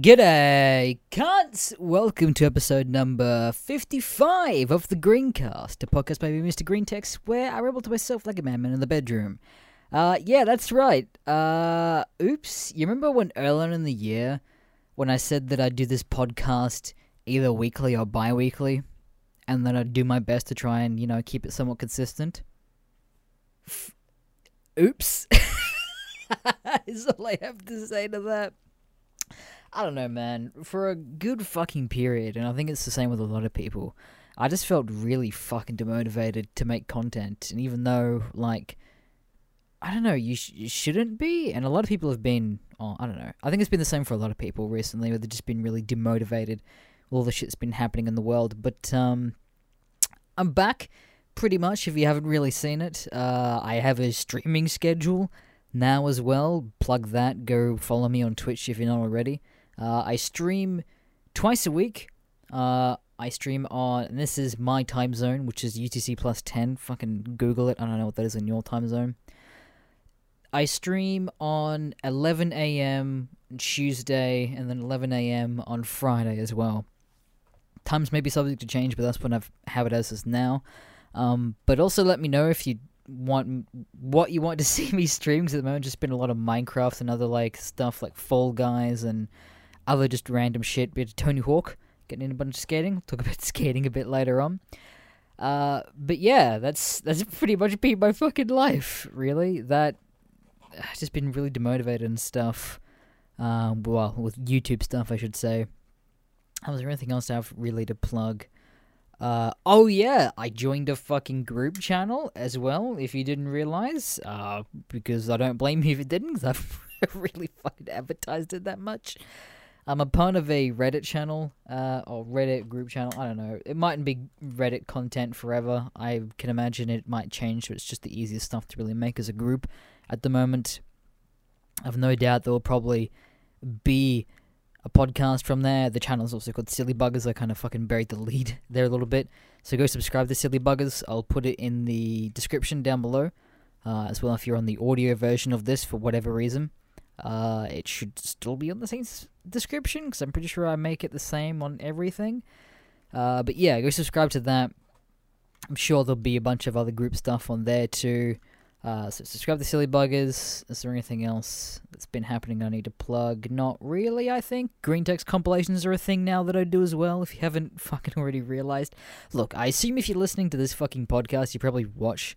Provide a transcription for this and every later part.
G'day, cunts! Welcome to episode number 55 of the Greencast, a podcast by me, Mr. Greentext, where I rebel to myself like a madman in the bedroom. Uh, yeah, that's right. Uh, oops. You remember when earlier in the year, when I said that I'd do this podcast either weekly or bi weekly, and that I'd do my best to try and, you know, keep it somewhat consistent? F- oops. is all I have to say to that. I don't know, man. For a good fucking period, and I think it's the same with a lot of people, I just felt really fucking demotivated to make content. And even though, like, I don't know, you, sh- you shouldn't be, and a lot of people have been, oh, I don't know. I think it's been the same for a lot of people recently, where they've just been really demotivated. All the shit's been happening in the world. But, um, I'm back, pretty much, if you haven't really seen it. Uh, I have a streaming schedule now as well. Plug that. Go follow me on Twitch if you're not already. Uh, I stream twice a week. Uh, I stream on, this is my time zone, which is UTC plus 10. Fucking Google it. I don't know what that is in your time zone. I stream on 11 a.m. Tuesday and then 11 a.m. on Friday as well. Times may be subject to change, but that's when I've have it as is now. Um, but also let me know if you want what you want to see me stream because at the moment just been a lot of Minecraft and other like stuff like Fall Guys and other just random shit. Bit of Tony Hawk, getting in a bunch of skating. We'll talk about skating a bit later on. Uh, but yeah, that's that's pretty much been my fucking life, really. That I've just been really demotivated and stuff. Um, well, with YouTube stuff, I should say. Was there anything else I have really to plug? Uh, oh yeah, I joined a fucking group channel as well. If you didn't realize, uh, because I don't blame you if you didn't, because I've really fucking advertised it that much. I'm a part of a Reddit channel, uh, or Reddit group channel. I don't know. It mightn't be Reddit content forever. I can imagine it might change, but it's just the easiest stuff to really make as a group at the moment. I've no doubt there will probably be a podcast from there. The channel is also called Silly Buggers. I kind of fucking buried the lead there a little bit. So go subscribe to Silly Buggers. I'll put it in the description down below, uh, as well if you're on the audio version of this for whatever reason. Uh, it should still be on the same description because I'm pretty sure I make it the same on everything. Uh, but yeah, go subscribe to that. I'm sure there'll be a bunch of other group stuff on there too. Uh, so subscribe to Silly Buggers. Is there anything else that's been happening I need to plug? Not really, I think. Green text compilations are a thing now that I do as well, if you haven't fucking already realized. Look, I assume if you're listening to this fucking podcast, you probably watch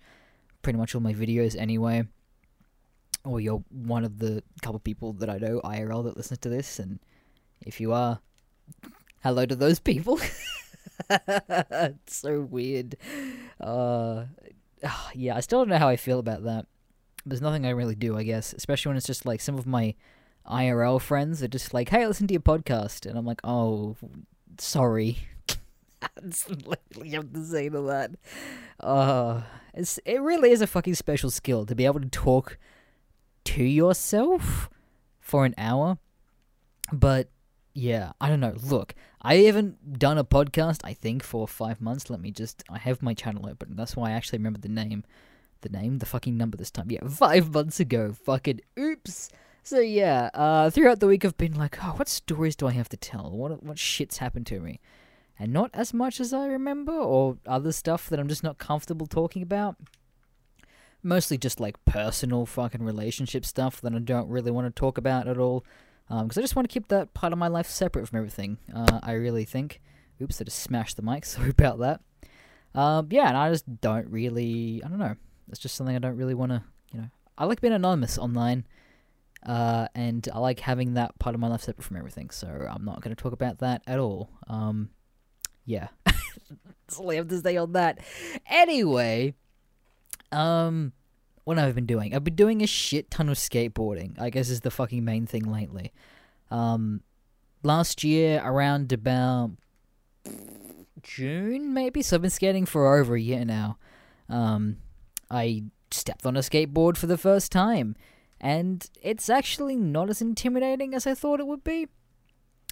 pretty much all my videos anyway. Or you're one of the couple people that I know IRL that listen to this, and if you are, hello to those people. it's so weird. Uh, yeah, I still don't know how I feel about that. There's nothing I really do, I guess. Especially when it's just like some of my IRL friends are just like, "Hey, listen to your podcast," and I'm like, "Oh, sorry." That's literally have to say to that. Uh, it's it really is a fucking special skill to be able to talk to yourself for an hour. But yeah, I don't know. Look, I haven't done a podcast, I think, for five months. Let me just. I have my channel open. That's why I actually remember the name. The name? The fucking number this time. Yeah, five months ago. Fucking oops. So yeah, uh, throughout the week I've been like, oh, what stories do I have to tell? What what shit's happened to me? And not as much as I remember, or other stuff that I'm just not comfortable talking about. Mostly just like personal fucking relationship stuff that I don't really want to talk about at all because um, I just want to keep that part of my life separate from everything. Uh, I really think. Oops, I just smashed the mic. Sorry about that. Um, yeah, and I just don't really. I don't know. It's just something I don't really want to. You know, I like being anonymous online, uh, and I like having that part of my life separate from everything. So I'm not going to talk about that at all. Um, yeah, that's all I have to say on that. Anyway, um, what have I been doing? I've been doing a shit ton of skateboarding. I guess is the fucking main thing lately. Um, last year around about June maybe, so I've been skating for over a year now. Um, I stepped on a skateboard for the first time, and it's actually not as intimidating as I thought it would be.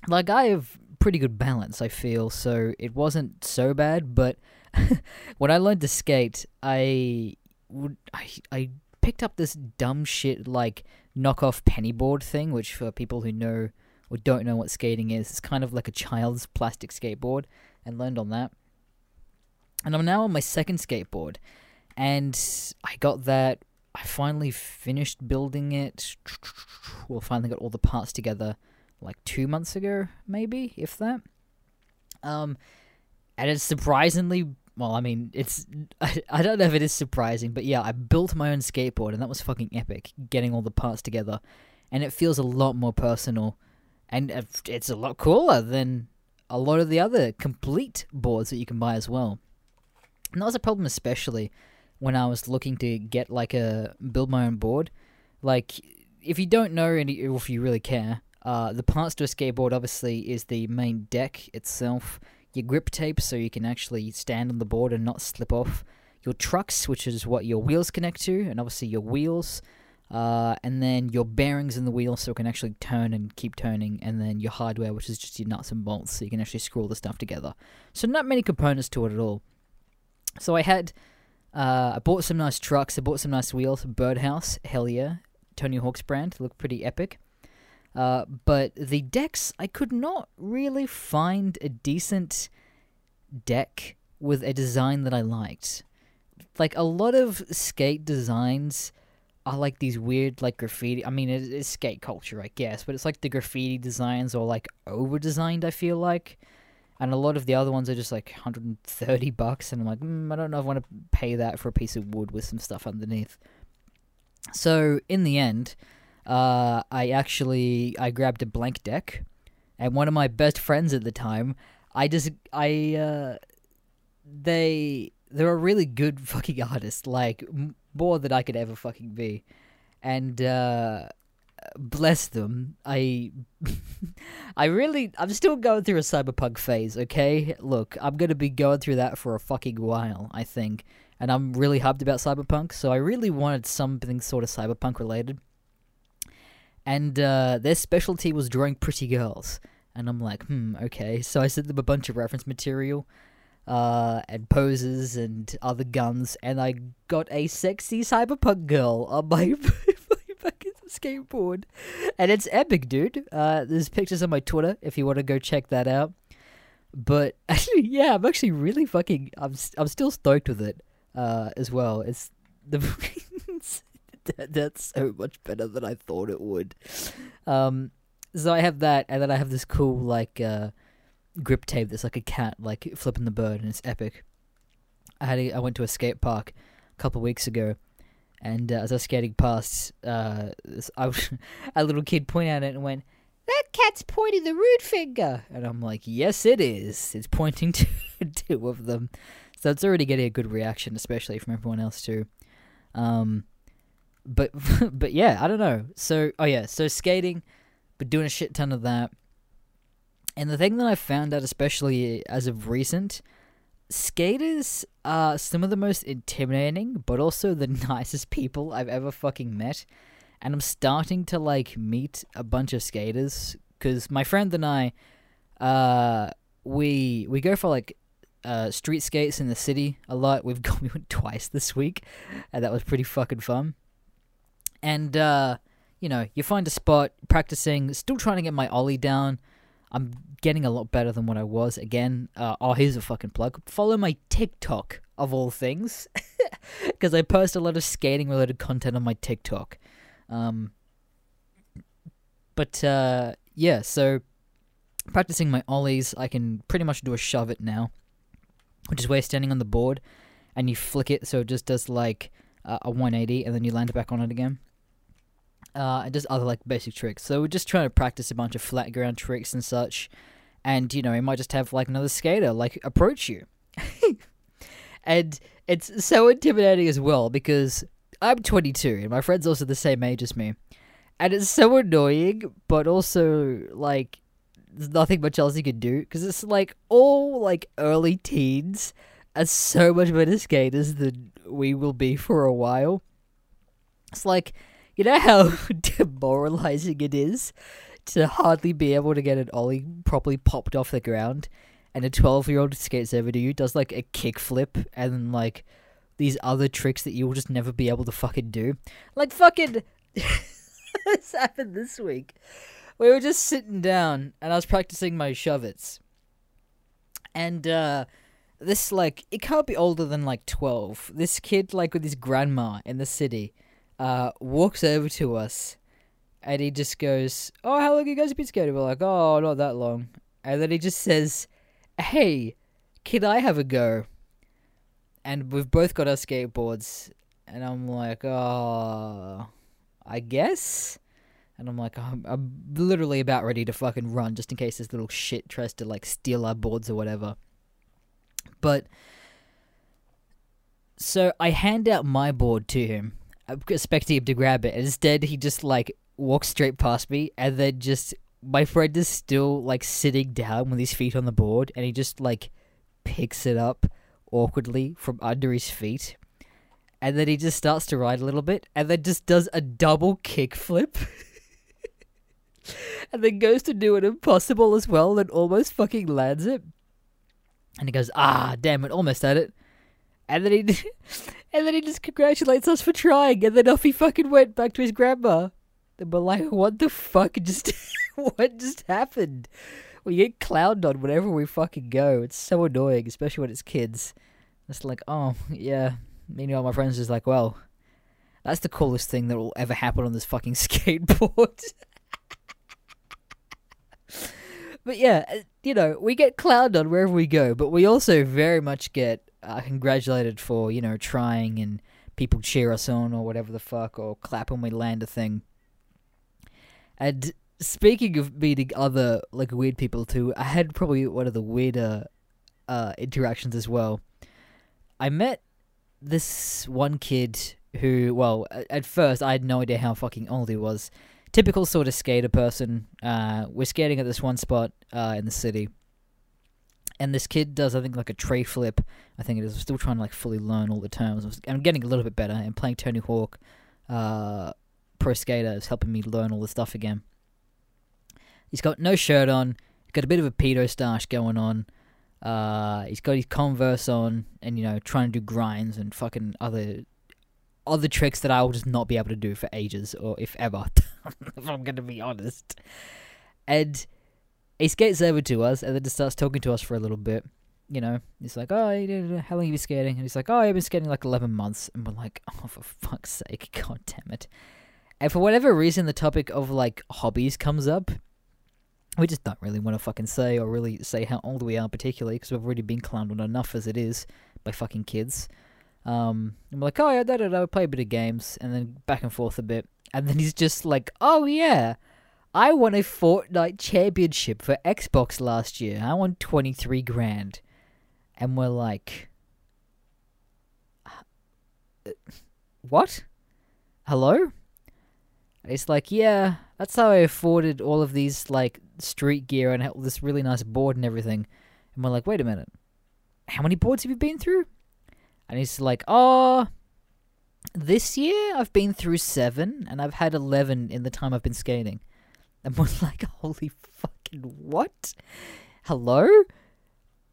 Like I have pretty good balance, I feel, so it wasn't so bad. But when I learned to skate, I would I I picked up this dumb shit like knockoff pennyboard thing, which for people who know or don't know what skating is, it's kind of like a child's plastic skateboard, and learned on that. And I'm now on my second skateboard, and I got that. I finally finished building it. Well, finally got all the parts together like two months ago, maybe, if that. Um, and it's surprisingly well. I mean, it's I, I don't know if it is surprising, but yeah, I built my own skateboard, and that was fucking epic. Getting all the parts together, and it feels a lot more personal, and it's a lot cooler than a lot of the other complete boards that you can buy as well. And that was a problem, especially when I was looking to get like a build my own board. Like, if you don't know, any, or if you really care, uh, the parts to a skateboard obviously is the main deck itself, your grip tape so you can actually stand on the board and not slip off, your trucks, which is what your wheels connect to, and obviously your wheels, uh, and then your bearings in the wheel so it can actually turn and keep turning, and then your hardware, which is just your nuts and bolts so you can actually screw all the stuff together. So, not many components to it at all. So, I had. Uh, I bought some nice trucks. I bought some nice wheels. Birdhouse, hell yeah. Tony Hawk's brand, look pretty epic. Uh, but the decks, I could not really find a decent deck with a design that I liked. Like a lot of skate designs are like these weird like graffiti. I mean, it is skate culture, I guess, but it's like the graffiti designs are like over designed. I feel like, and a lot of the other ones are just like 130 bucks, and I'm like, mm, I don't know if I want to pay that for a piece of wood with some stuff underneath. So in the end, uh, I actually I grabbed a blank deck, and one of my best friends at the time, I just I uh, they they're a really good fucking artist, like more than I could ever fucking be, and uh, bless them. I I really I'm still going through a cyberpunk phase. Okay, look, I'm gonna be going through that for a fucking while. I think. And I'm really hyped about Cyberpunk, so I really wanted something sort of Cyberpunk related and uh, their specialty was drawing pretty girls. And I'm like, hmm, okay. So I sent them a bunch of reference material, uh, and poses and other guns, and I got a sexy cyberpunk girl on my fucking skateboard, and it's epic, dude. Uh, there's pictures on my Twitter if you want to go check that out. But actually, yeah, I'm actually really fucking. I'm I'm still stoked with it, uh, as well. It's the that's so much better than I thought it would. Um, so I have that, and then I have this cool like uh, grip tape that's like a cat like flipping the bird, and it's epic. I had a, I went to a skate park a couple weeks ago, and uh, as I was skating past, uh, I was, a little kid pointed at it and went, "That cat's pointing the rude finger," and I'm like, "Yes, it is. It's pointing to two of them." So it's already getting a good reaction, especially from everyone else too. Um, but but yeah, I don't know. So oh yeah, so skating, but doing a shit ton of that. And the thing that I found out, especially as of recent, skaters are some of the most intimidating, but also the nicest people I've ever fucking met. And I'm starting to like meet a bunch of skaters because my friend and I, uh, we we go for like uh, street skates in the city a lot. We've gone we went twice this week, and that was pretty fucking fun and uh, you know, you find a spot, practicing, still trying to get my ollie down. I'm getting a lot better than what I was. Again, uh, oh, here's a fucking plug. Follow my TikTok of all things, because I post a lot of skating related content on my TikTok. Um, but uh, yeah, so practicing my ollies, I can pretty much do a shove it now, which is where you're standing on the board and you flick it so it just does like uh, a 180 and then you land back on it again uh, and just other like basic tricks. So we're just trying to practice a bunch of flat ground tricks and such. And you know, you might just have like another skater like approach you, and it's so intimidating as well because I'm 22 and my friend's also the same age as me, and it's so annoying, but also like there's nothing much else you can do because it's like all like early teens are so much better skaters than we will be for a while. It's like you know how demoralizing it is to hardly be able to get an ollie properly popped off the ground, and a twelve-year-old skates over to you, does like a kickflip, and like these other tricks that you will just never be able to fucking do. Like fucking, this happened this week. we were just sitting down, and I was practicing my shuvits, and uh, this like it can't be older than like twelve. This kid, like with his grandma in the city, uh, walks over to us, and he just goes, "Oh, how long you guys been skating?" We're like, "Oh, not that long," and then he just says, "Hey, can I have a go?" And we've both got our skateboards, and I'm like, "Oh, I guess." And I'm like, I'm, I'm literally about ready to fucking run just in case this little shit tries to like steal our boards or whatever. But so I hand out my board to him, expecting him to grab it. Instead, he just like walks straight past me, and then just my friend is still like sitting down with his feet on the board, and he just like picks it up awkwardly from under his feet. And then he just starts to ride a little bit, and then just does a double kickflip. and then goes to do an impossible as well and almost fucking lands it. And he goes, ah, damn it, almost had it. And then he, and then he just congratulates us for trying, and then off he fucking went back to his grandma. And we're like, what the fuck just, what just happened? We get clowned on whenever we fucking go. It's so annoying, especially when it's kids. It's like, oh, yeah. Meanwhile, my friend's just like, well, that's the coolest thing that will ever happen on this fucking skateboard. but yeah, uh, you know, we get clowned on wherever we go, but we also very much get uh, congratulated for, you know, trying and people cheer us on or whatever the fuck, or clap when we land a thing. And speaking of meeting other, like, weird people too, I had probably one of the weirder uh, interactions as well. I met this one kid who, well, at first I had no idea how fucking old he was typical sort of skater person. Uh, we're skating at this one spot uh, in the city, and this kid does I think like a tre flip. I think it is. I'm still trying to like fully learn all the terms. I'm getting a little bit better, and playing Tony Hawk uh, Pro Skater is helping me learn all the stuff again. He's got no shirt on. He's got a bit of a pedo stash going on. Uh, he's got his Converse on, and you know, trying to do grinds and fucking other other tricks that I will just not be able to do for ages, or if ever. if I'm going to be honest. And he skates over to us and then just starts talking to us for a little bit. You know, he's like, "Oh, how long have you been skating?" And he's like, "Oh, I've been skating like eleven months." And we're like, "Oh, for fuck's sake, god damn it!" And for whatever reason, the topic of like hobbies comes up. We just don't really want to fucking say or really say how old we are, particularly because we've already been clowned on enough as it is by fucking kids. Um, and we're like, "Oh yeah, da da da," play a bit of games, and then back and forth a bit. And then he's just like, oh yeah, I won a Fortnite championship for Xbox last year. I won 23 grand. And we're like, uh, what? Hello? It's like, yeah, that's how I afforded all of these, like, street gear and this really nice board and everything. And we're like, wait a minute. How many boards have you been through? And he's like, oh, this year I've been through seven, and I've had eleven in the time I've been skating. And we're like, holy fucking what? Hello?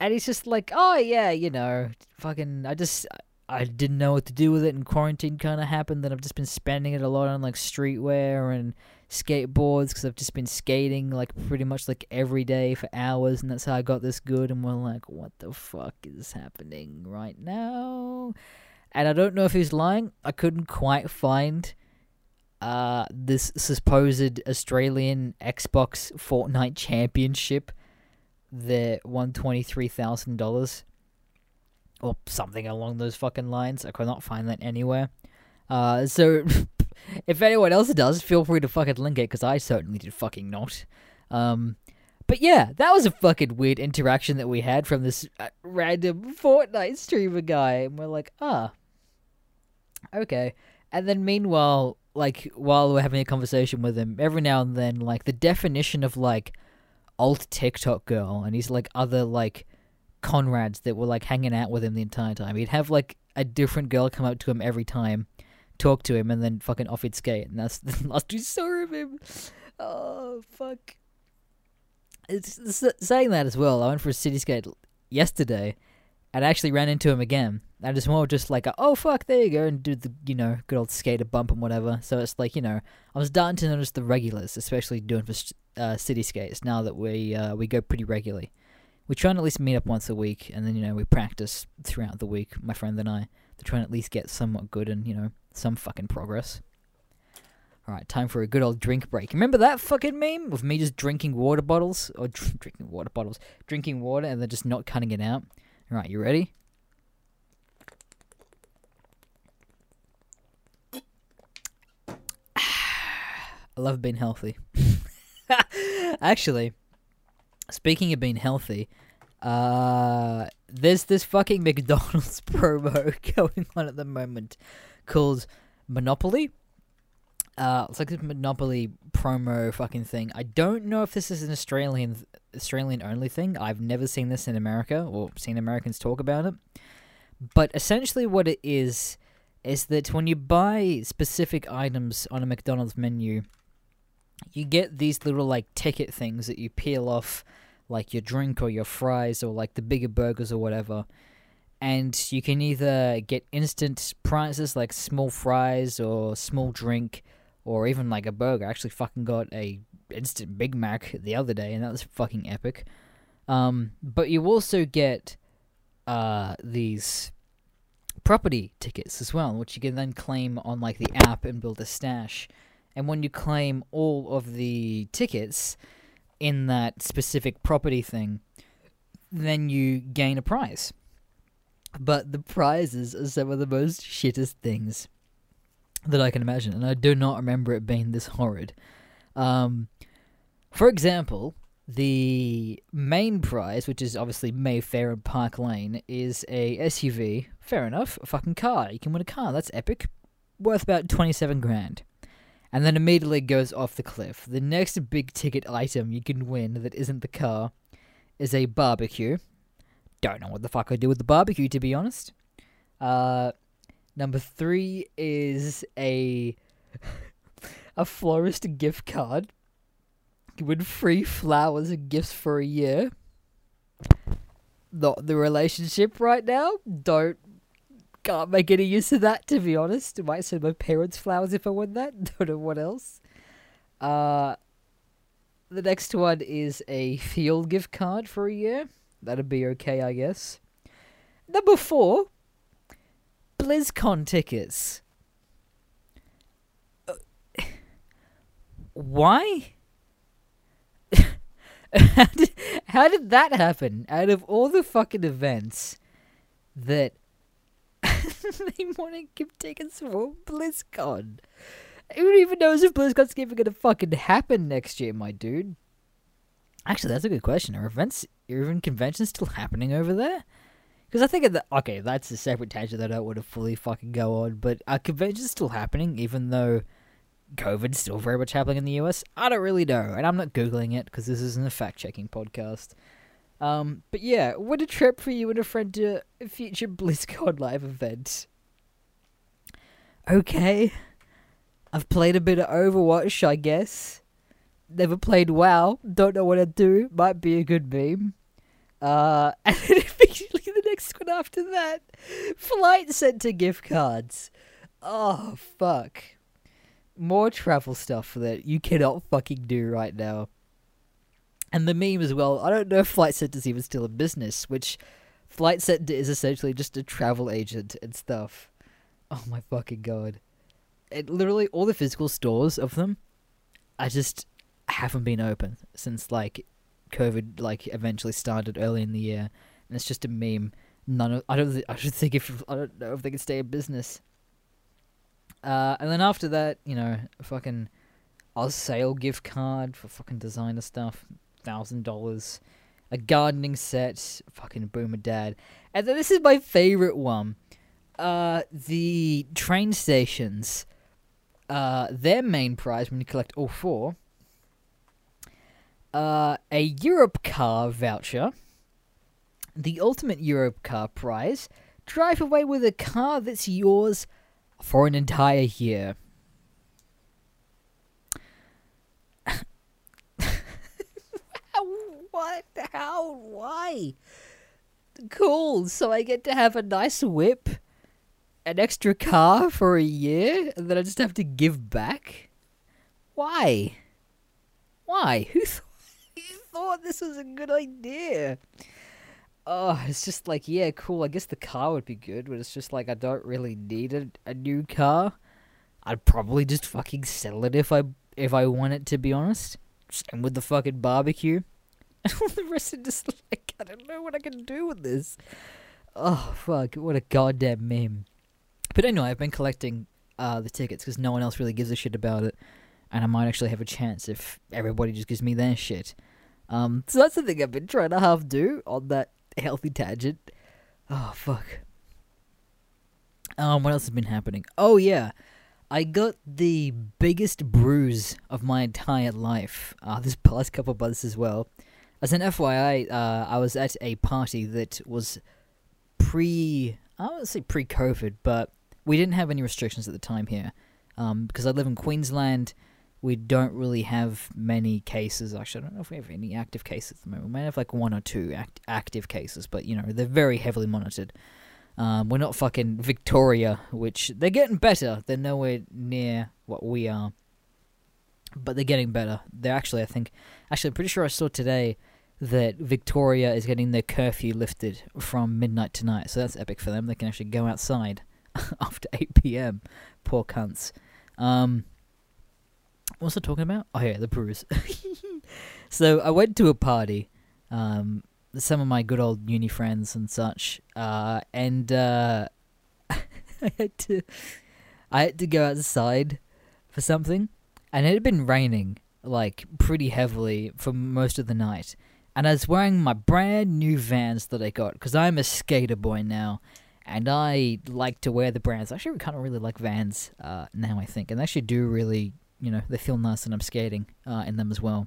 And he's just like, oh yeah, you know, fucking, I just, I didn't know what to do with it, and quarantine kind of happened. Then I've just been spending it a lot on like streetwear and skateboards because I've just been skating like pretty much like every day for hours, and that's how I got this good. And we're like, what the fuck is happening right now? and I don't know if he's lying. I couldn't quite find uh, this supposed Australian Xbox Fortnite Championship, the one twenty three thousand dollars, or something along those fucking lines. I could not find that anywhere. Uh, so if anyone else does, feel free to fucking link it because I certainly did fucking not. Um, but yeah, that was a fucking weird interaction that we had from this uh, random Fortnite streamer guy, and we're like, ah, okay. And then meanwhile, like while we're having a conversation with him, every now and then, like the definition of like alt TikTok girl, and he's like other like Conrads that were like hanging out with him the entire time. He'd have like a different girl come up to him every time, talk to him, and then fucking off he'd skate. And that's the last we saw of him. Oh fuck. It's, saying that as well. I went for a city skate yesterday, and I actually ran into him again. And it's more just like, a, oh fuck, there you go, and do the you know good old skater bump and whatever. So it's like you know, I was starting to notice the regulars, especially doing for uh, city skates. Now that we uh, we go pretty regularly, we try and at least meet up once a week, and then you know we practice throughout the week, my friend and I, to try and at least get somewhat good and you know some fucking progress. Alright, time for a good old drink break. Remember that fucking meme of me just drinking water bottles? Or dr- drinking water bottles. Drinking water and then just not cutting it out? Alright, you ready? I love being healthy. Actually, speaking of being healthy, uh, there's this fucking McDonald's promo going on at the moment called Monopoly. Uh, it's like this Monopoly promo fucking thing. I don't know if this is an Australian Australian only thing. I've never seen this in America or seen Americans talk about it. But essentially, what it is is that when you buy specific items on a McDonald's menu, you get these little like ticket things that you peel off, like your drink or your fries or like the bigger burgers or whatever. And you can either get instant prizes like small fries or small drink or even like a burger. I actually fucking got a instant Big Mac the other day, and that was fucking epic. Um, but you also get uh, these property tickets as well, which you can then claim on like the app and build a stash. And when you claim all of the tickets in that specific property thing, then you gain a prize. But the prizes are some of the most shittest things that I can imagine, and I do not remember it being this horrid. Um, for example, the main prize, which is obviously Mayfair and Park Lane, is a SUV. Fair enough, a fucking car. You can win a car. That's epic. Worth about twenty-seven grand. And then immediately goes off the cliff. The next big ticket item you can win that isn't the car is a barbecue. Don't know what the fuck I'd do with the barbecue, to be honest. Uh, Number three is a a florist gift card. You win free flowers and gifts for a year. Not the relationship right now. Don't can't make any use of that to be honest. I might send my parents flowers if I win that. Don't know what else. Uh the next one is a field gift card for a year. That'd be okay, I guess. Number four BlizzCon tickets. Uh, why? how, did, how did that happen? Out of all the fucking events that they want to give tickets for BlizzCon. Who even knows if BlizzCon's even gonna fucking happen next year, my dude? Actually, that's a good question. Are events, are even conventions still happening over there? Because I think the, okay, that's a separate tangent that I don't want to fully fucking go on. But are conventions still happening, even though COVID's still very much happening in the US? I don't really know, and I'm not googling it because this isn't a fact checking podcast. Um, but yeah, what a trip for you and a friend to a future BlizzCon live event. Okay, I've played a bit of Overwatch, I guess. Never played WoW. Don't know what to do. Might be a good meme. Uh, and then immediately the next one after that, Flight Centre gift cards. Oh, fuck. More travel stuff that you cannot fucking do right now. And the meme as well, I don't know if Flight Centre's even still in business, which Flight Centre is essentially just a travel agent and stuff. Oh my fucking god. It literally all the physical stores of them I just haven't been open since like COVID like eventually started early in the year, and it's just a meme. None of I don't th- I should think if I don't know if they can stay in business. Uh, and then after that, you know, fucking a sale gift card for fucking designer stuff, thousand dollars, a gardening set, fucking boomer dad, and then this is my favorite one. Uh, the train stations. Uh, their main prize when you collect all four uh, a Europcar voucher, the ultimate Europcar prize. Drive away with a car that's yours for an entire year. what? How? Why? cool. So I get to have a nice whip, an extra car for a year, and then I just have to give back? Why? Why? Who, th- who thought this was a good idea? Oh, it's just like, yeah, cool. I guess the car would be good, but it's just like I don't really need a, a new car. I'd probably just fucking sell it if I if I want it. To be honest, same with the fucking barbecue. The rest are just like, I don't know what I can do with this. Oh fuck! What a goddamn meme. But anyway, I've been collecting uh, the tickets because no one else really gives a shit about it, and I might actually have a chance if everybody just gives me their shit. Um, so that's the thing I've been trying to half do on that healthy tangent. Oh fuck. Um, what else has been happening? Oh yeah, I got the biggest bruise of my entire life. Uh, this past couple of months as well. As an FYI, uh, I was at a party that was pre, I wouldn't say pre-COVID, but we didn't have any restrictions at the time here. Um, because I live in Queensland, we don't really have many cases. Actually, I don't know if we have any active cases at the moment. We might have like one or two act- active cases, but you know they're very heavily monitored. Um, we're not fucking Victoria, which they're getting better. They're nowhere near what we are, but they're getting better. They're actually, I think, actually, I'm pretty sure I saw today that Victoria is getting their curfew lifted from midnight tonight. So that's epic for them. They can actually go outside after 8 p.m. Poor cunts. Um, what was I talking about? Oh yeah, the bruise. so I went to a party. Um, some of my good old uni friends and such, uh, and uh, I had to, I had to go outside for something, and it had been raining like pretty heavily for most of the night, and I was wearing my brand new Vans that I got because I'm a skater boy now, and I like to wear the brands. Actually, we kind of really like Vans uh, now, I think, and they actually do really, you know, they feel nice, and I'm skating uh, in them as well.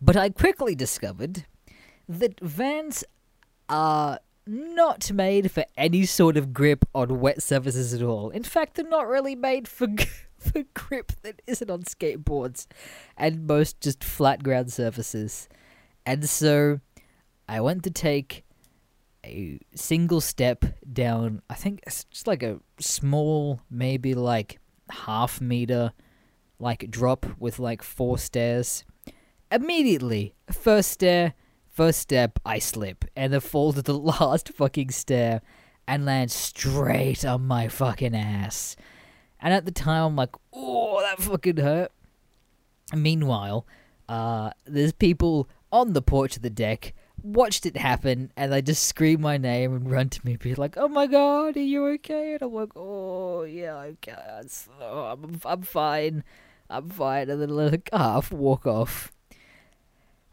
But I quickly discovered that Vans are not made for any sort of grip on wet surfaces at all. In fact, they're not really made for for grip that isn't on skateboards and most just flat ground surfaces. And so I went to take a single step down, I think it's just like a small, maybe like half meter like drop with like four stairs. Immediately, first stair, First step, I slip and then fall to the last fucking stair and land straight on my fucking ass. And at the time, I'm like, oh, that fucking hurt. Meanwhile, uh, there's people on the porch of the deck watched it happen and they just scream my name and run to me, be like, "Oh my god, are you okay?" And I'm like, "Oh yeah, okay, oh, I'm I'm fine, I'm fine," and then a half walk off.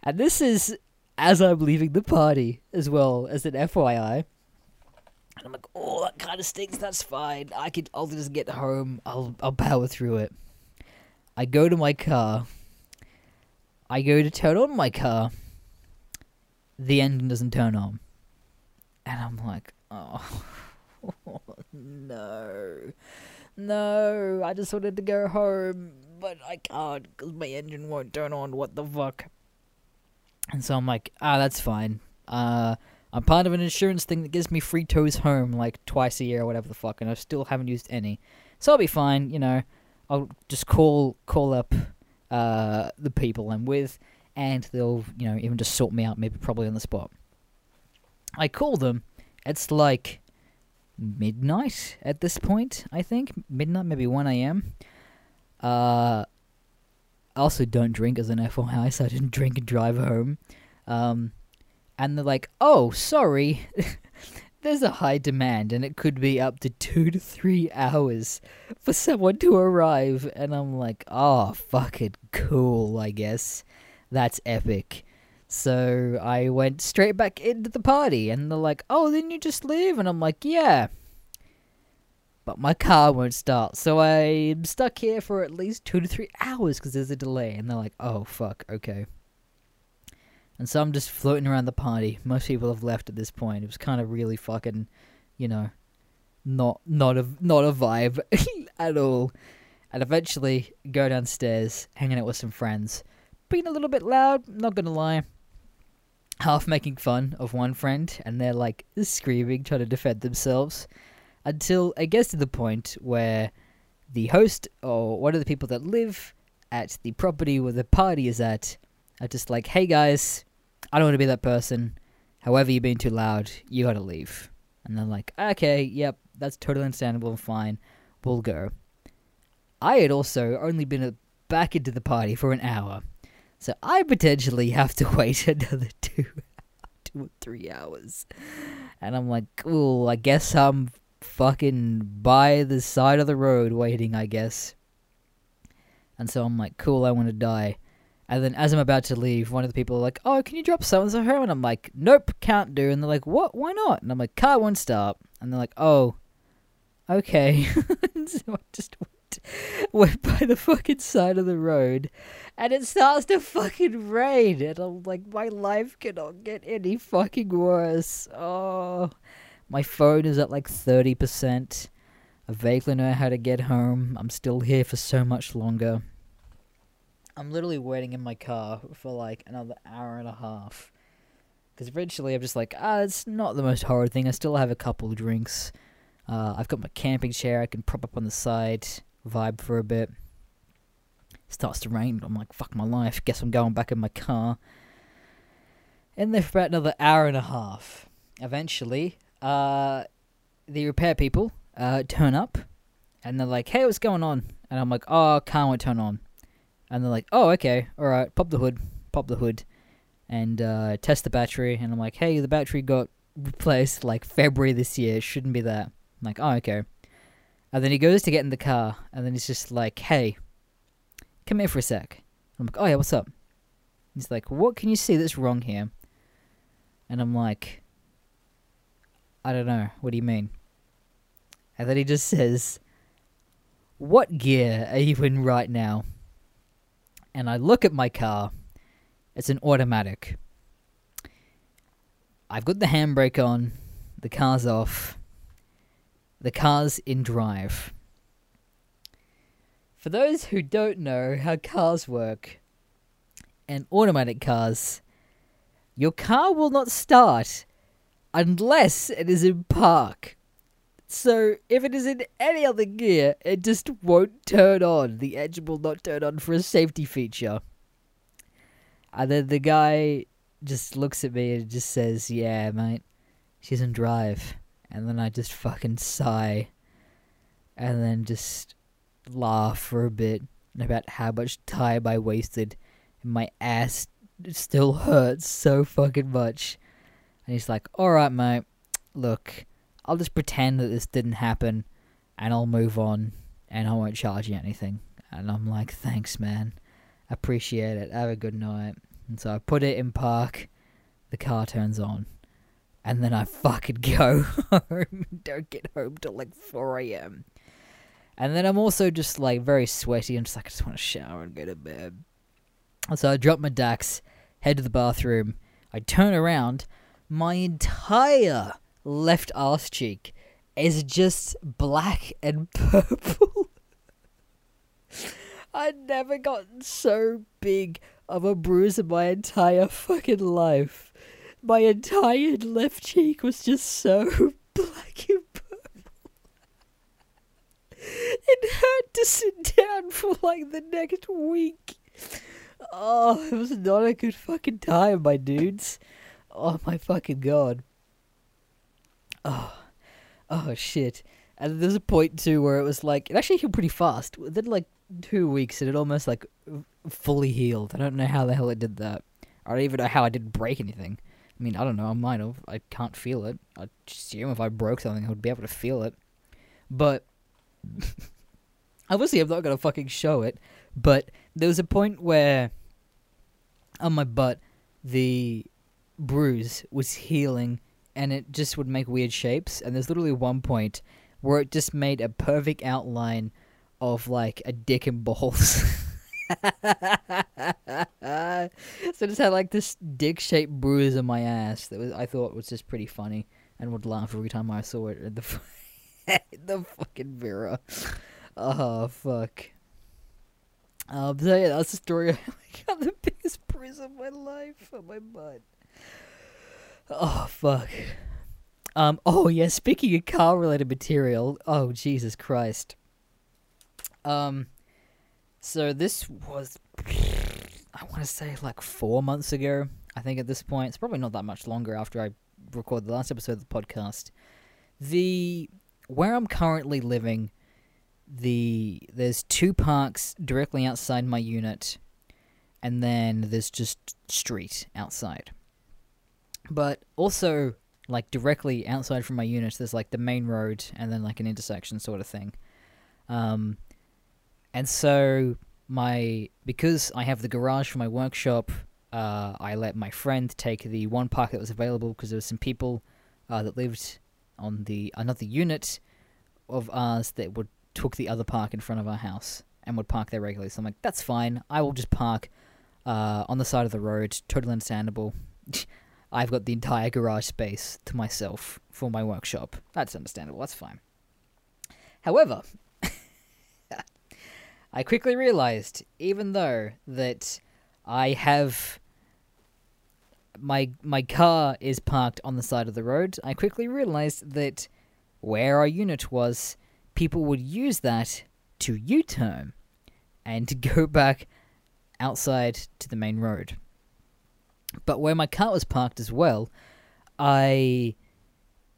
And this is as I'm leaving the party as well as an FYI. And I'm like, oh, that kind of stinks. That's fine. I can. I'll just get home. I'll. I'll power through it. I go to my car. I go to turn on my car. The engine doesn't turn on, and I'm like, oh, no, no. I just wanted to go home, but I can't because my engine won't turn on. What the fuck? And so I'm like, ah, that's fine. Uh, I'm part of an insurance thing that gives me free tows home like twice a year or whatever the fuck, and I still haven't used any. So I'll be fine, you know. I'll just call call up uh, the people I'm with, and they'll, you know, even just sort me out, maybe probably on the spot. I call them. It's like midnight at this point, I think. Midnight, maybe 1 a.m. Uh, I also don't drink as an FYI, so I didn't drink and drive home. Um, and they're like, oh, sorry, there's a high demand, and it could be up to two to three hours for someone to arrive. And I'm like, oh, fucking cool, I guess. That's epic. So I went straight back into the party, and they're like, oh, then you just leave? And I'm like, yeah but my car won't start. So I'm stuck here for at least two to three hours because there's a delay. And they're like, oh, fuck, okay. And so I'm just floating around the party. Most people have left at this point. It was kind of really fucking, you know, not not a not a vibe at all. And eventually go downstairs, hanging out with some friends, being a little bit loud. Not gonna lie. half making fun of one friend, and they're like screaming, trying to defend themselves, until it gets to the point where the host or one of the people that live at the property where the party is at are just like, "Hey guys, I don't want to be that person. However, you're being too loud. You gotta leave." And they're like, "Okay, yep, that's totally understandable and fine. We'll go." I had also only been uh, back into the party for an hour, so I potentially have to wait another two, two or three hours. And I'm like, cool. I guess I'm fucking by the side of the road waiting. I guess. And so I'm like, cool. I want to die. And then as I'm about to leave, one of the people are like, "Oh, can you drop so and so home?" And I'm like, "Nope, can't do." And they're like, "What? Why not?" And I'm like, "Car won't start." And they're like, "Oh, okay." so I just went, went by the fucking side of the road, and it starts to fucking rain, and I'm like, my life cannot get any fucking worse. Oh, my phone is at like thirty percent. I vaguely know how to get home. I'm still here for so much longer. I'm literally waiting in my car for like another hour and a half. Because eventually I'm just like, ah, it's not the most horrid thing. I still have a couple drinks. Uh, I've got my camping chair I can prop up on the side, vibe for a bit. starts to rain. I'm like, fuck my life. Guess I'm going back in my car. In there for about another hour and a half. Eventually, uh, the repair people uh, turn up and they're like, hey, what's going on? And I'm like, oh, car won't turn on. And they're like, oh, okay, all right, pop the hood, pop the hood, and uh, test the battery. And I'm like, hey, the battery got replaced like February this year. It shouldn't be that. I'm like, oh, okay. And then he goes to get in the car, and then he's just like, hey, come here for a sec. I'm like, oh, yeah, what's up? He's like, what can you see that's wrong here? And I'm like, I don't know. What do you mean? And then he just says, What gear are you in right now? And I look at my car. It's an automatic. I've got the handbrake on. The car's off. The car's in drive. For those who don't know how cars work, and automatic cars, your car will not start unless it is in park. So if it is in any other gear, it just won't turn on. The engine will not turn on for a safety feature. And then the guy just looks at me and just says, Yeah, mate, she's in drive. And then I just fucking sigh. And then just laugh for a bit about how much time I wasted. And my ass still hurts so fucking much. And he's like, Alright, mate, look, I'll just pretend that this didn't happen and I'll move on and I won't charge you anything. And I'm like, thanks, man. Appreciate it. Have a good night. And so I put it in park. The car turns on. And then I fucking go home. Don't get home till like 4 a.m. And then I'm also just like very sweaty. I'm just like, I just want to shower and go to bed. So I drop my Dax, head to the bathroom. I turn around. My entire left arse cheek is just black and purple. I'd never gotten so big of a bruise in my entire fucking life. My entire left cheek was just so black and purple. It hurt to sit down for like the next week. Oh, it was not a good fucking time, my dudes. Oh my fucking god. Oh, oh shit. And there's a point too where it was like it actually healed pretty fast. Within like two weeks, it had almost like fully healed. I don't know how the hell it did that. I don't even know how I didn't break anything. I mean, I don't know. I might have. I can't feel it. I assume if I broke something, I would be able to feel it. But obviously, I'm not gonna fucking show it. But there was a point where on my butt, the bruise was healing and it just would make weird shapes. And there's literally one point where it just made a perfect outline of like a dick and balls. so just had like this dick shaped bruise on my ass that was I thought was just pretty funny and would laugh every time I saw it in the the fucking mirror. Oh fuck. Um, so yeah, that's the story. I got the biggest bruise of my life on my butt. Oh fuck. Um. Oh yeah. Speaking of car-related material. Oh Jesus Christ. Um. So this was, I want to say like four months ago. I think at this point it's probably not that much longer after I recorded the last episode of the podcast. The where I'm currently living, the there's two parks directly outside my unit, and then there's just street outside. But also, like directly outside from my unit, there's like the main road and then like an intersection sort of thing. Um, and so my because I have the garage for my workshop, uh, I let my friend take the one park that was available because there was some people uh, that lived on the another unit of ours that would took the other park in front of our house and would park there regularly. So I'm like, that's fine. I will just park uh, on the side of the road. Totally understandable. I've got the entire garage space to myself for my workshop. That's understandable. That's fine. However, I quickly realized, even though that I have my my car is parked on the side of the road, I quickly realized that where our unit was, people would use that to U-turn and to go back outside to the main road. But where my car was parked as well, I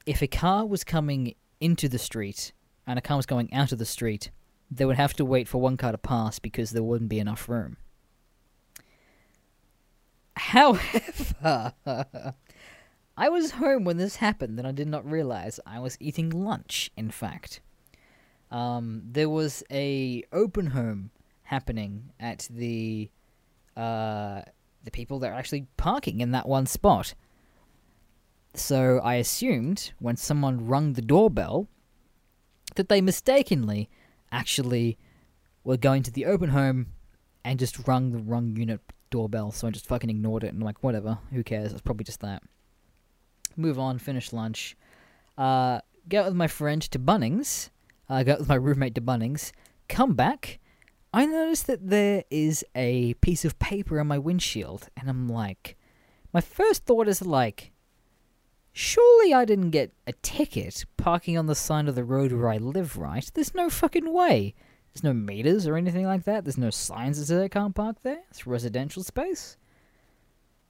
if a car was coming into the street and a car was going out of the street, they would have to wait for one car to pass because there wouldn't be enough room. However, I was home when this happened and I did not realize I was eating lunch, in fact. Um, there was a open home happening at the uh, the people that are actually parking in that one spot. So I assumed when someone rung the doorbell that they mistakenly actually were going to the open home and just rung the wrong unit doorbell. So I just fucking ignored it and I'm like, whatever, who cares? It's probably just that. Move on, finish lunch. Uh, go out with my friend to Bunnings. Uh, go out with my roommate to Bunnings. Come back. I noticed that there is a piece of paper on my windshield, and I'm like, my first thought is like, surely I didn't get a ticket parking on the side of the road where I live, right? There's no fucking way. There's no meters or anything like that. There's no signs that say I can't park there. It's residential space.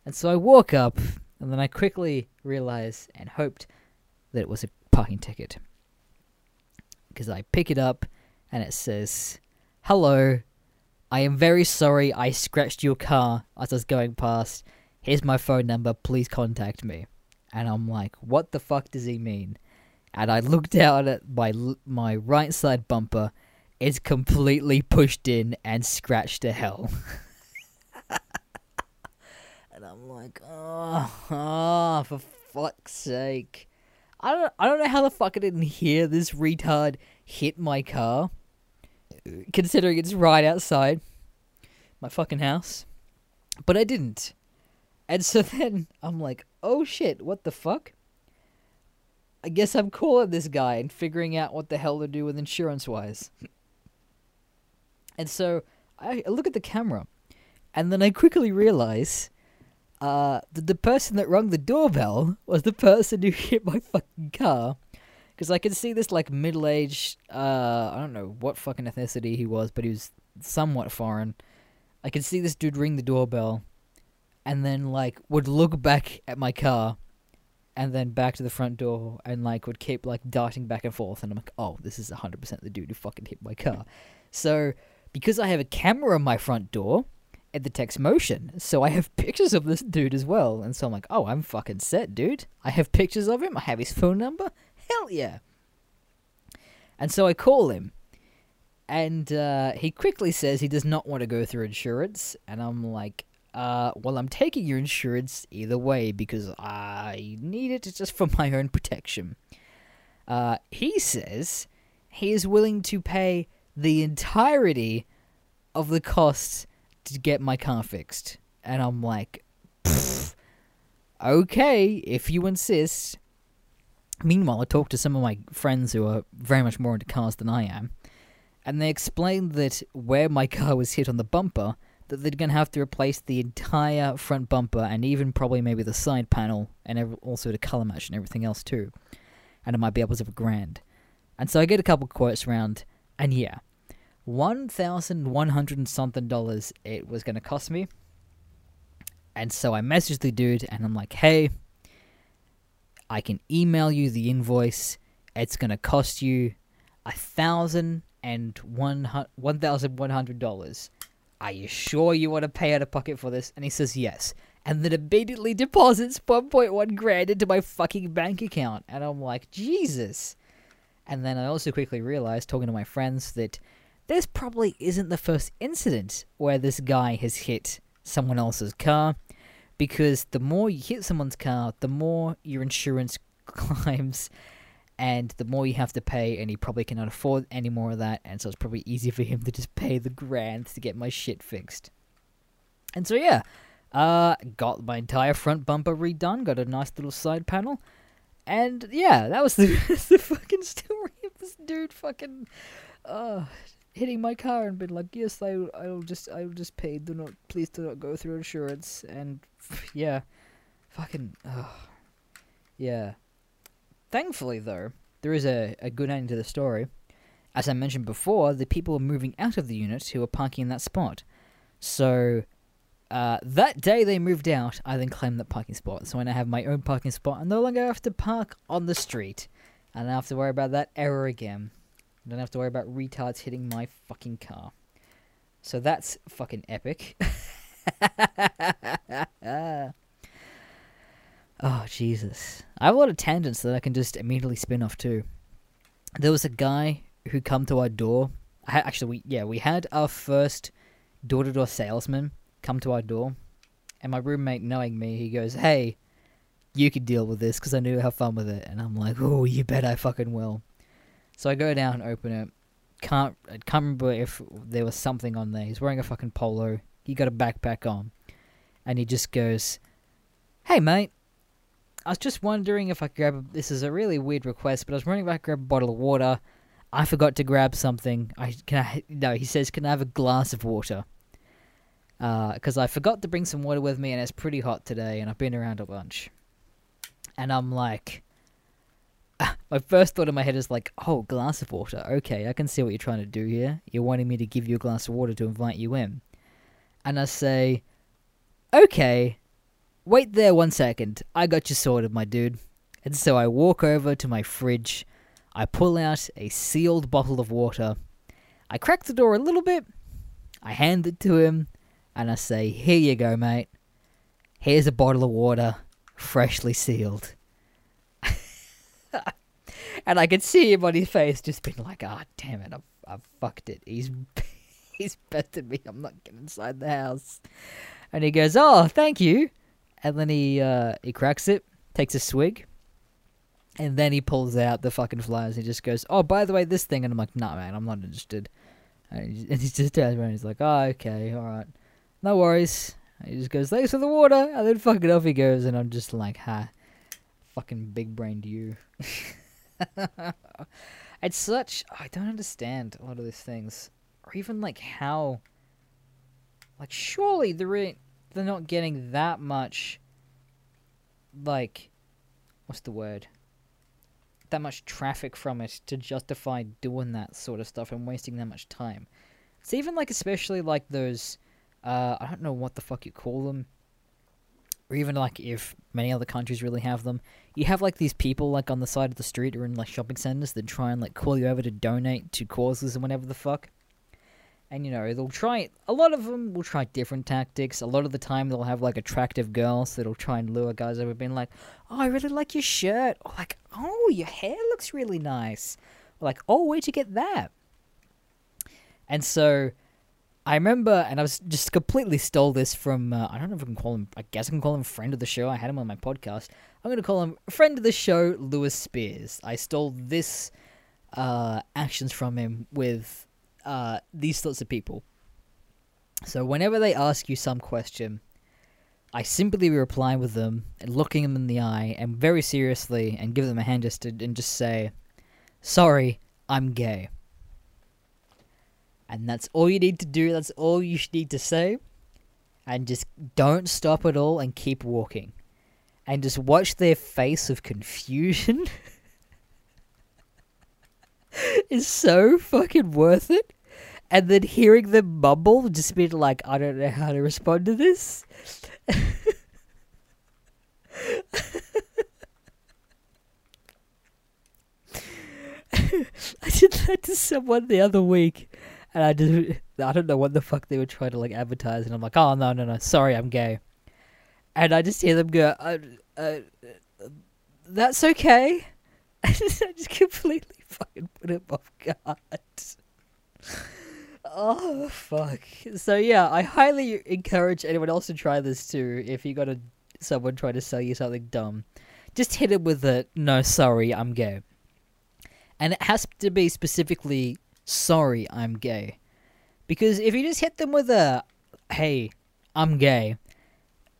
And so I walk up, and then I quickly realize and hoped that it was a parking ticket. Because I pick it up, and it says, Hello, I am very sorry I scratched your car as I was going past. Here's my phone number, please contact me. And I'm like, what the fuck does he mean? And I look down at my my right side bumper. It's completely pushed in and scratched to hell. and I'm like, oh, oh, for fuck's sake. I don't I don't know how the fuck I didn't hear this retard hit my car considering it's right outside my fucking house. But I didn't. And so then I'm like, oh shit, what the fuck? I guess I'm calling this guy and figuring out what the hell to do with insurance wise. And so I look at the camera, and then I quickly realize uh, that the person that rung the doorbell was the person who hit my fucking car because I could see this like middle-aged, uh, I don't know what fucking ethnicity he was, but he was somewhat foreign. I could see this dude ring the doorbell, and then like would look back at my car, and then back to the front door, and like would keep like darting back and forth, and I'm like, oh, this is hundred percent the dude who fucking hit my car. So because I have a camera on my front door, it detects motion. So I have pictures of this dude as well. And so I'm like, oh, I'm fucking set, dude. I have pictures of him. I have his phone number. Hell yeah. And so I call him. And uh, he quickly says he does not want to go through insurance. And I'm like, uh, well, I'm taking your insurance either way because I need it just for my own protection. Uh, he says he is willing to pay the entirety of the costs to get my car fixed. And I'm like, okay, if you insist. Meanwhile, I talked to some of my friends who are very much more into cars than I am, and they explained that where my car was hit on the bumper, that they're gonna have to replace the entire front bumper and even probably maybe the side panel and also the color match and everything else too, and it might be upwards of a grand. And so I get a couple quotes around, and yeah, one thousand one hundred and something dollars it was gonna cost me. And so I messaged the dude and I'm like, hey, I can email you the invoice. It's gonna cost you a thousand and one one thousand one hundred dollars. Are you sure you want to pay out of pocket for this? And he says yes. And then immediately deposits 1.1 grand into my fucking bank account. And I'm like, Jesus. And then I also quickly realized, talking to my friends, that this probably isn't the first incident where this guy has hit someone else's car. Because the more you hit someone's car, the more your insurance climbs and the more you have to pay, and he probably cannot afford any more of that, and so it's probably easy for him to just pay the grand to get my shit fixed. And so yeah, uh, got my entire front bumper redone, got a nice little side panel, and yeah, that was the, the fucking story of this dude fucking uh hitting my car and being like, yes, I I'll just I'll just pay. Do not please do not go through insurance. And yeah, fucking uh, yeah. Thankfully, though, there is a, a good ending to the story. As I mentioned before, the people were moving out of the unit who were parking in that spot. So, uh, that day they moved out, I then claimed that parking spot. So when I have my own parking spot, I no longer have to park on the street. And I don't have to worry about that error again. I don't have to worry about retards hitting my fucking car. So that's fucking epic. Oh, Jesus. I have a lot of tangents that I can just immediately spin off too. There was a guy who come to our door. I, actually, we yeah, we had our first door-to-door salesman come to our door. And my roommate, knowing me, he goes, hey, you could deal with this because I knew have fun with it. And I'm like, oh, you bet I fucking will. So I go down, and open it. Can't I can't remember if there was something on there. He's wearing a fucking polo. He got a backpack on, and he just goes, "Hey, mate, I was just wondering if I could grab. A, this is a really weird request, but I was wondering if I could grab a bottle of water. I forgot to grab something. I can. I no. He says, "Can I have a glass of water?" Because uh, I forgot to bring some water with me, and it's pretty hot today, and I've been around a bunch. And I'm like, my first thought in my head is like, "Oh, glass of water. Okay, I can see what you're trying to do here. You're wanting me to give you a glass of water to invite you in." And I say, "Okay." Wait there one second. I got you sorted, my dude. And so I walk over to my fridge. I pull out a sealed bottle of water. I crack the door a little bit. I hand it to him. And I say, Here you go, mate. Here's a bottle of water, freshly sealed. And I could see him on his face just being like, Ah, oh, damn it, I've, I've fucked it. He's, he's bested me. I'm not getting inside the house. And he goes, Oh, thank you and then he uh, he cracks it, takes a swig, and then he pulls out the fucking flyers. He just goes, "Oh, by the way, this thing," and I'm like, "Nah, man, I'm not interested." And he, and he just turns around. He's like, "Oh, okay, all right, no worries." And he just goes, "Thanks for the water," and then fucking off he goes, and I'm just like, "Ha, fucking big brained you." it's such I don't understand a lot of these things, or even like how. Like, surely there ain't they're not getting that much like what's the word that much traffic from it to justify doing that sort of stuff and wasting that much time it's even like especially like those uh i don't know what the fuck you call them or even like if many other countries really have them you have like these people like on the side of the street or in like shopping centers that try and like call you over to donate to causes and whatever the fuck. And you know they'll try a lot of them will try different tactics. A lot of the time they'll have like attractive girls that'll try and lure guys over being like oh i really like your shirt. Or like oh your hair looks really nice. Or like oh where'd you get that? And so i remember and i was just completely stole this from uh, i don't know if i can call him i guess i can call him friend of the show. I had him on my podcast i'm going to call him friend of the show lewis spears i stole this uh, actions from him with uh, these sorts of people. So whenever they ask you some question, I simply reply with them looking them in the eye and very seriously and give them a hand gesture and just say, "Sorry, I'm gay." And that's all you need to do. That's all you need to say. and just don't stop at all and keep walking. And just watch their face of confusion is so fucking worth it. And then hearing them mumble, just being like, I don't know how to respond to this. I did that to someone the other week, and I just I don't know what the fuck they were trying to like advertise, and I'm like, oh no no no, sorry, I'm gay, and I just hear them go, uh, uh, that's okay. I just, completely fucking put him off guard. Oh fuck! So yeah, I highly encourage anyone else to try this too. If you got a someone trying to sell you something dumb, just hit it with a "No, sorry, I'm gay," and it has to be specifically "Sorry, I'm gay," because if you just hit them with a "Hey, I'm gay,"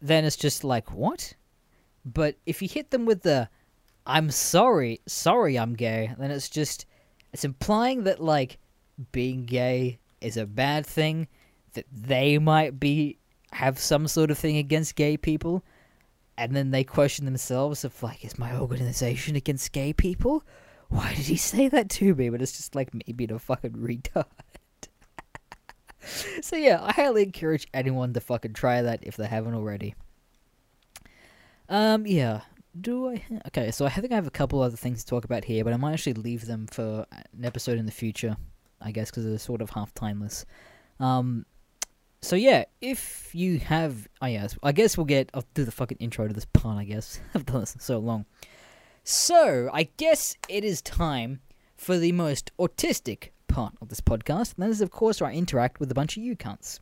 then it's just like what? But if you hit them with the "I'm sorry, sorry, I'm gay," then it's just it's implying that like being gay is a bad thing, that they might be have some sort of thing against gay people, and then they question themselves of like, is my organization against gay people? Why did he say that to me? But it's just like me being a fucking retard. so yeah, I highly encourage anyone to fucking try that if they haven't already. Um, yeah. Do I? Okay, so I think I have a couple other things to talk about here, but I might actually leave them for an episode in the future. I guess, because they're sort of half timeless. Um, so yeah, if you have, oh yes, I guess we'll get. I'll do the fucking intro to this pun. I guess I've done this so long. So I guess it is time for the most autistic part of this podcast, and that is, of course, where I interact with a bunch of you cunts.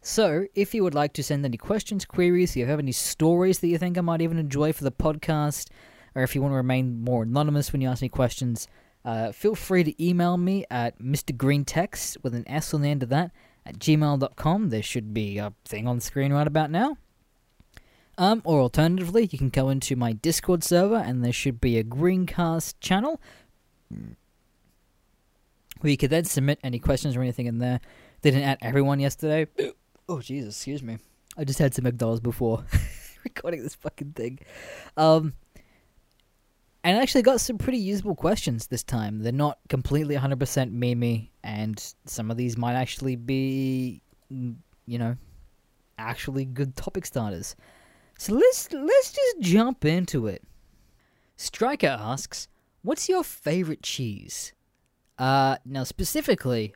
So, if you would like to send any questions, queries, if you have any stories that you think I might even enjoy for the podcast, or if you want to remain more anonymous when you ask me questions, uh, feel free to email me at mrgreentext with an S on the end of that at gmail.com. There should be a thing on the screen right about now. Um, or alternatively, you can go into my Discord server and there should be a Greencast channel where you could then submit any questions or anything in there. They didn't add everyone yesterday. oh, Jesus, excuse me. I just had some McDonald's before recording this fucking thing. Um, and I actually got some pretty usable questions this time. They're not completely 100% memey, and some of these might actually be, mm, you know, actually good topic starters. So let's let's just jump into it. Striker asks, "What's your favorite cheese?" Uh, now specifically,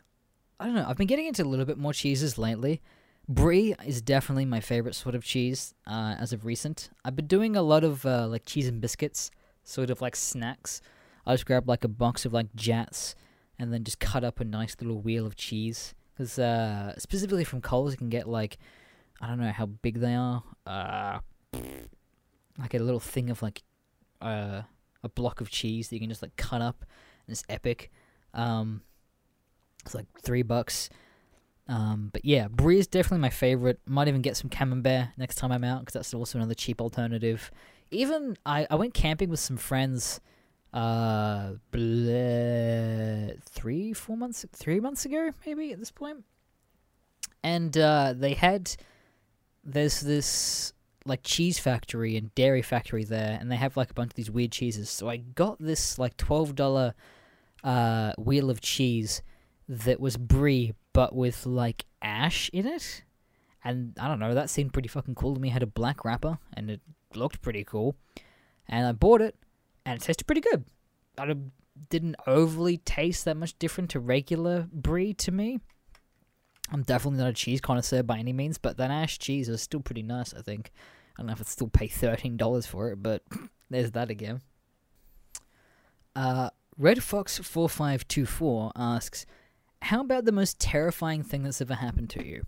I don't know. I've been getting into a little bit more cheeses lately. Brie is definitely my favorite sort of cheese uh, as of recent. I've been doing a lot of uh, like cheese and biscuits sort of like snacks. I just grab like a box of like Jatz and then just cut up a nice little wheel of cheese. Because uh, specifically from Coles, you can get like, I don't know how big they are. Uh, like a little thing of like uh, a block of cheese that you can just like cut up. And it's epic. Um, it's like three bucks. Um, but yeah, Brie is definitely my favorite. Might even get some camembert next time I'm out because that's also another cheap alternative even I, I went camping with some friends uh bleh, three four months three months ago maybe at this point and uh they had there's this like cheese factory and dairy factory there and they have like a bunch of these weird cheeses so i got this like $12 uh wheel of cheese that was brie but with like ash in it and i don't know that seemed pretty fucking cool to me it had a black wrapper and it looked pretty cool, and I bought it, and it tasted pretty good. I didn't overly taste that much different to regular brie to me. I'm definitely not a cheese connoisseur by any means, but that ash cheese is still pretty nice. I think. I don't know if I'd still pay thirteen dollars for it, but there's that again. Uh, Red Fox four five two four asks, "How about the most terrifying thing that's ever happened to you?"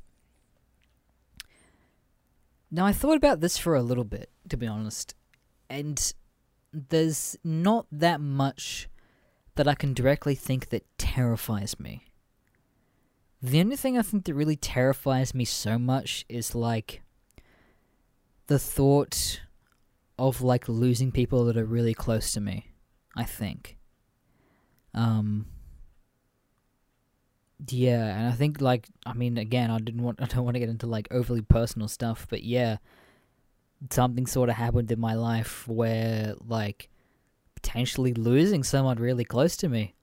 Now, I thought about this for a little bit, to be honest, and there's not that much that I can directly think that terrifies me. The only thing I think that really terrifies me so much is like the thought of like losing people that are really close to me, I think. Um yeah, and I think like I mean again, I didn't want I don't want to get into like overly personal stuff, but yeah, something sort of happened in my life where like potentially losing someone really close to me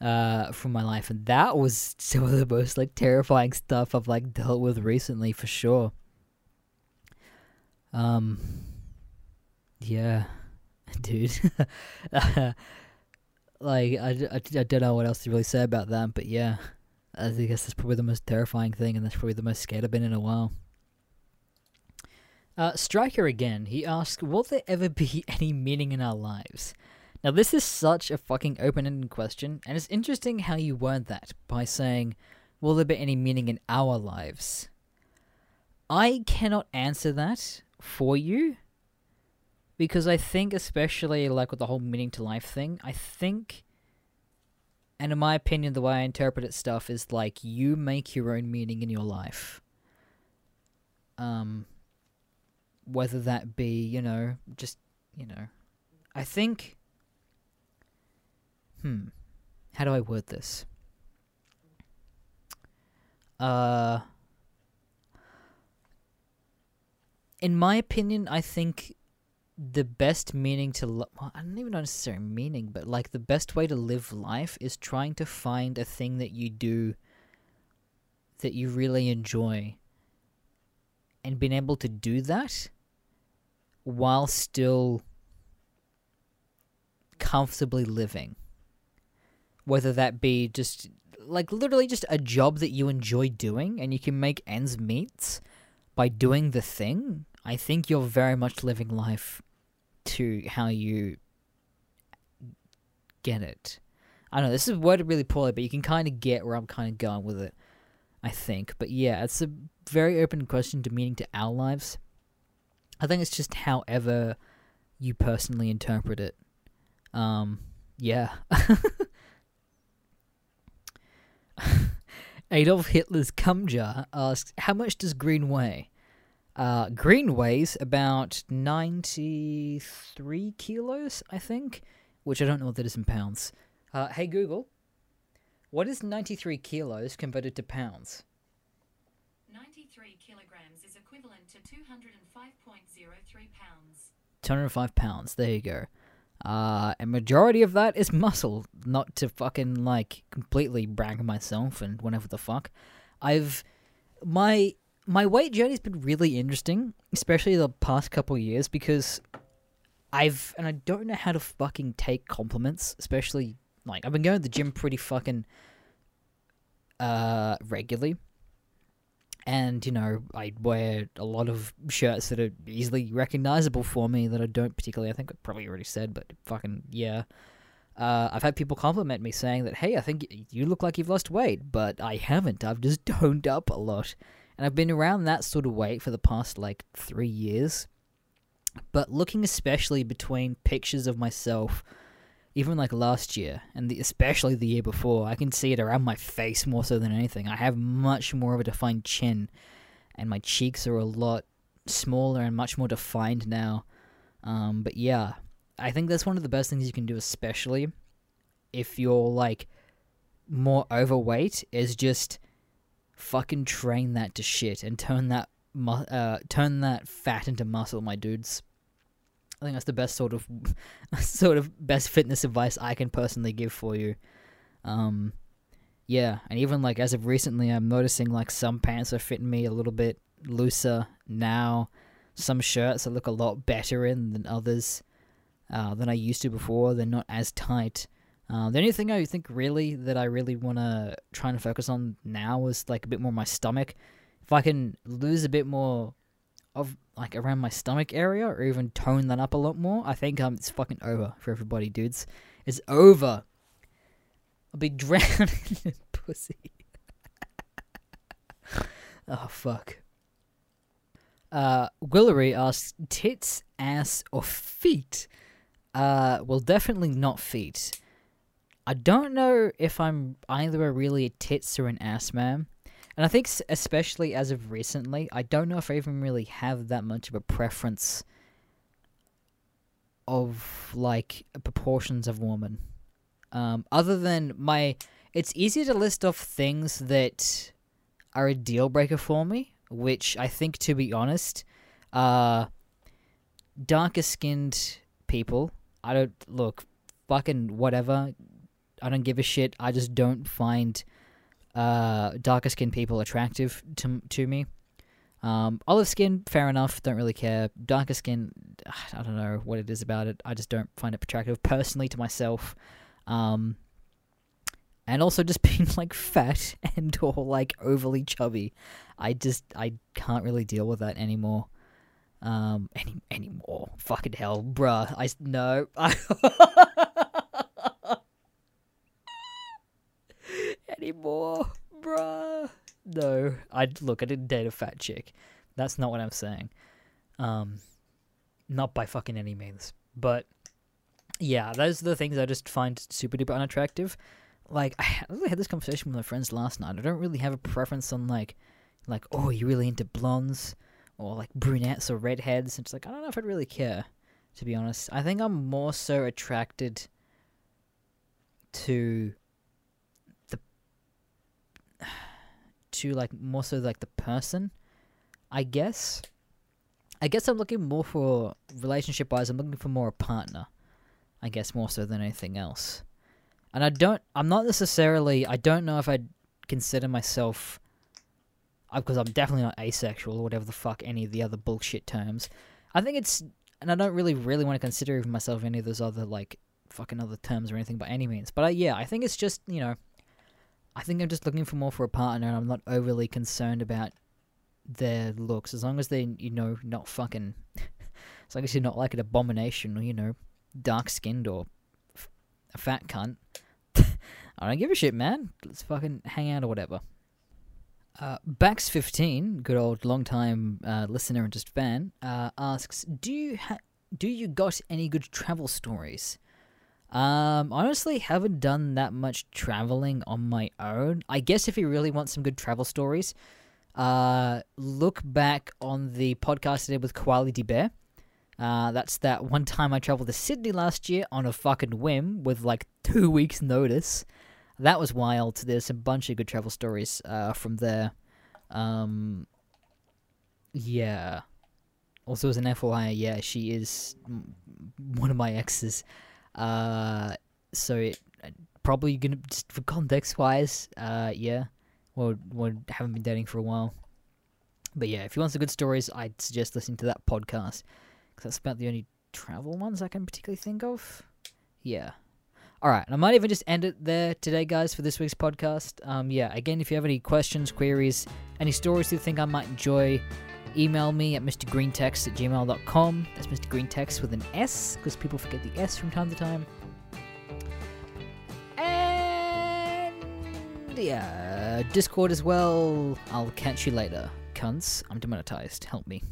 uh from my life and that was some of the most like terrifying stuff I've like dealt with recently for sure. Um yeah, dude. Like I, I, I don't know what else to really say about that, but yeah, I guess that's probably the most terrifying thing, and that's probably the most scared I've been in a while. Uh, Striker again. He asks, "Will there ever be any meaning in our lives?" Now, this is such a fucking open-ended question, and it's interesting how you word that by saying, "Will there be any meaning in our lives?" I cannot answer that for you because I think, especially like with the whole meaning to life thing, I think, and in my opinion, the way I interpret it stuff is like you make your own meaning in your life. Um, whether that be, you know, just, you know, I think, hmm, how do I word this? Uh, in my opinion, I think the best meaning to lo- well, I don't even know necessarily meaning, but like the best way to live life is trying to find a thing that you do that you really enjoy and being able to do that while still comfortably living. Whether that be just like literally just a job that you enjoy doing and you can make ends meet by doing the thing, I think you're very much living life to how you get it. I don't know, this is worded really poorly, but you can kind of get where I'm kind of going with it, I think. But yeah, it's a very open question to meaning to our lives. I think it's just however you personally interpret it. Um, yeah. Adolf Hitler's cum jar asks, How much does green weigh? Uh, green weighs about 93 kilos, I think, which I don't know what that is in pounds. Uh, hey Google, what is 93 kilos converted to pounds? 93 kilograms is equivalent to 205.03 pounds. 205 pounds, there you go. Uh, a majority of that is muscle, not to fucking, like, completely brag myself and whatever the fuck. I've, my my weight journey's been really interesting, especially the past couple years because I've and I don't know how to fucking take compliments, especially like I've been going to the gym pretty fucking uh regularly. And, you know, I wear a lot of shirts that are easily recognizable for me that I don't particularly I think I probably already said, but fucking yeah. Uh, I've had people compliment me saying that, hey, I think you look like you've lost weight, but I haven't. I've just toned up a lot. And I've been around that sort of weight for the past like three years. But looking especially between pictures of myself, even like last year, and the, especially the year before, I can see it around my face more so than anything. I have much more of a defined chin, and my cheeks are a lot smaller and much more defined now. Um, but yeah, I think that's one of the best things you can do, especially if you're like more overweight, is just fucking train that to shit and turn that mu- uh, turn that fat into muscle, my dudes. I think that's the best sort of sort of best fitness advice I can personally give for you. Um, yeah, and even like as of recently, I'm noticing like some pants are fitting me a little bit looser now. Some shirts I look a lot better in than others uh, than I used to before. They're not as tight. Uh, the only thing I think really that I really want to try and focus on now is like a bit more my stomach. If I can lose a bit more of like around my stomach area or even tone that up a lot more, I think um it's fucking over for everybody, dudes. It's over. I'll be drowning in pussy. oh fuck. Uh, Willery asks, tits, ass, or feet? Uh, well, definitely not feet. I don't know if I'm either a really tits or an ass man. And I think, especially as of recently, I don't know if I even really have that much of a preference of like proportions of woman. Um, other than my, it's easy to list off things that are a deal breaker for me, which I think, to be honest, uh, darker skinned people. I don't look fucking whatever. I don't give a shit. I just don't find uh, darker skinned people attractive to to me. Um, olive skin, fair enough. Don't really care. Darker skin, I don't know what it is about it. I just don't find it attractive personally to myself. Um, and also just being like fat and or like overly chubby. I just I can't really deal with that anymore. Um, any anymore. Fucking hell, bruh. I no. anymore, bruh. No, I look. I didn't date a fat chick. That's not what I'm saying. Um, not by fucking any means. But yeah, those are the things I just find super duper unattractive. Like I really had this conversation with my friends last night. I don't really have a preference on like, like oh, you really into blondes or like brunettes or redheads. It's like I don't know if I'd really care, to be honest. I think I'm more so attracted to to like more so like the person, I guess. I guess I'm looking more for relationship wise. I'm looking for more a partner. I guess more so than anything else. And I don't. I'm not necessarily. I don't know if I'd consider myself. Uh, because I'm definitely not asexual or whatever the fuck any of the other bullshit terms. I think it's, and I don't really, really want to consider myself any of those other like fucking other terms or anything by any means. But I, yeah, I think it's just you know, I think I'm just looking for more for a partner, and I'm not overly concerned about their looks as long as they, you know, not fucking, as long as you're not like an abomination or you know, dark skinned or f- a fat cunt. I don't give a shit, man. Let's fucking hang out or whatever. Uh, Bax15, good old long time uh, listener and just fan, uh, asks, "Do you ha- do you got any good travel stories?" Um, honestly, haven't done that much traveling on my own. I guess if you really want some good travel stories, uh, look back on the podcast I did with Quality Bear. Uh, that's that one time I traveled to Sydney last year on a fucking whim with like two weeks' notice. That was wild. There's a bunch of good travel stories uh, from there. Um, yeah. Also, as an FYI, yeah, she is one of my exes. Uh, so it, probably gonna just for context wise, uh, yeah, well, we haven't been dating for a while. But yeah, if you want some good stories, I'd suggest listening to that podcast because that's about the only travel ones I can particularly think of. Yeah. All right, and I might even just end it there today, guys, for this week's podcast. Um, yeah, again, if you have any questions, queries, any stories you think I might enjoy, email me at mrgreentext at gmail.com. That's Mr. Greentext with an S, because people forget the S from time to time. And yeah, Discord as well. I'll catch you later. Cunts, I'm demonetized. Help me.